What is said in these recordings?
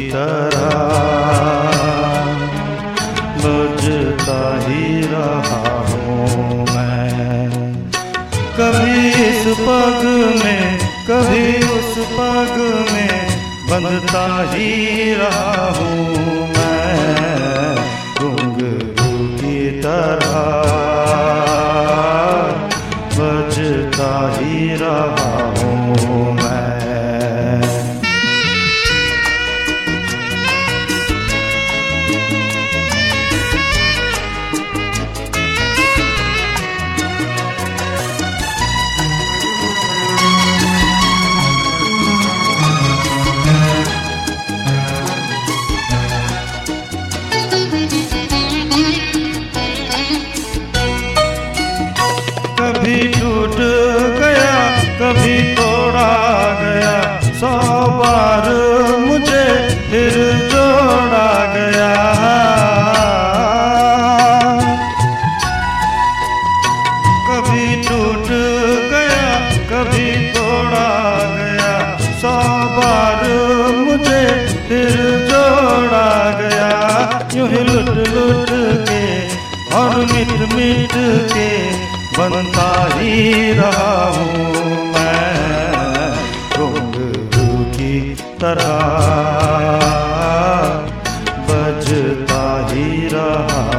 तरह ही रहा हूँ मैं। कभी पग में, कभी उस पग में बंधता ही रहा हूँ सौ मुझे फिर जोड़ा गया। यूँ ही लुट लुट के और मिट मिट के बनता ही रहा हूँ मैं घुंघरू की तरह। बजता ही रहा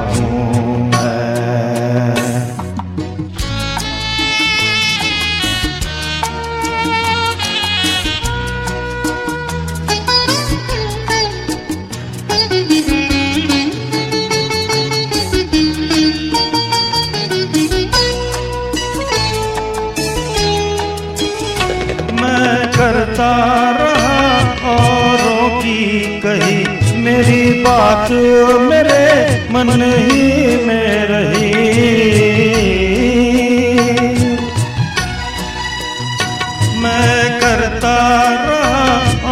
करता रहा औरों की कही, मेरी बात मेरे मन ही में रही। मैं करता रहा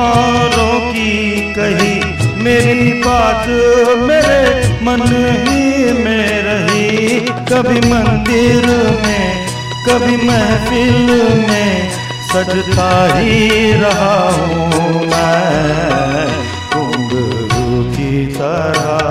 औरों की कही, मेरी बात मेरे मन ही में रही। कभी मंदिर में, कभी महफिल में सजता ही रहा हूँ मैं कुंभ की तरह।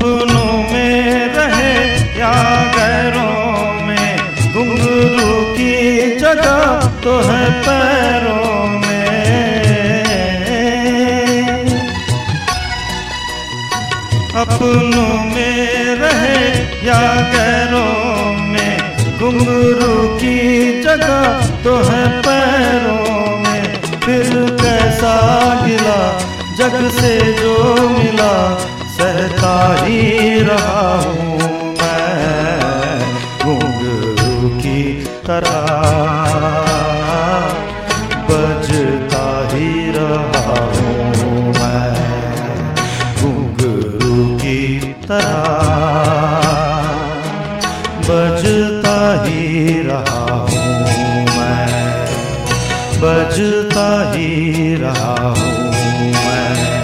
अपनों में रहे या गैरों में, घुंघरू की जगह तो है पैरों में। अपनों में रहे या गैरों में, घुंघरू की जगह तो है पैरों में, फिर कैसा गिला जग से सहता ही रहा हूँ मैं घुंघरू की तरह। बजता ही रहा हूँ मैं घुंघरू की तरह। बजता ही रहा हूँ मैं, बजता ही रहा हूँ मैं।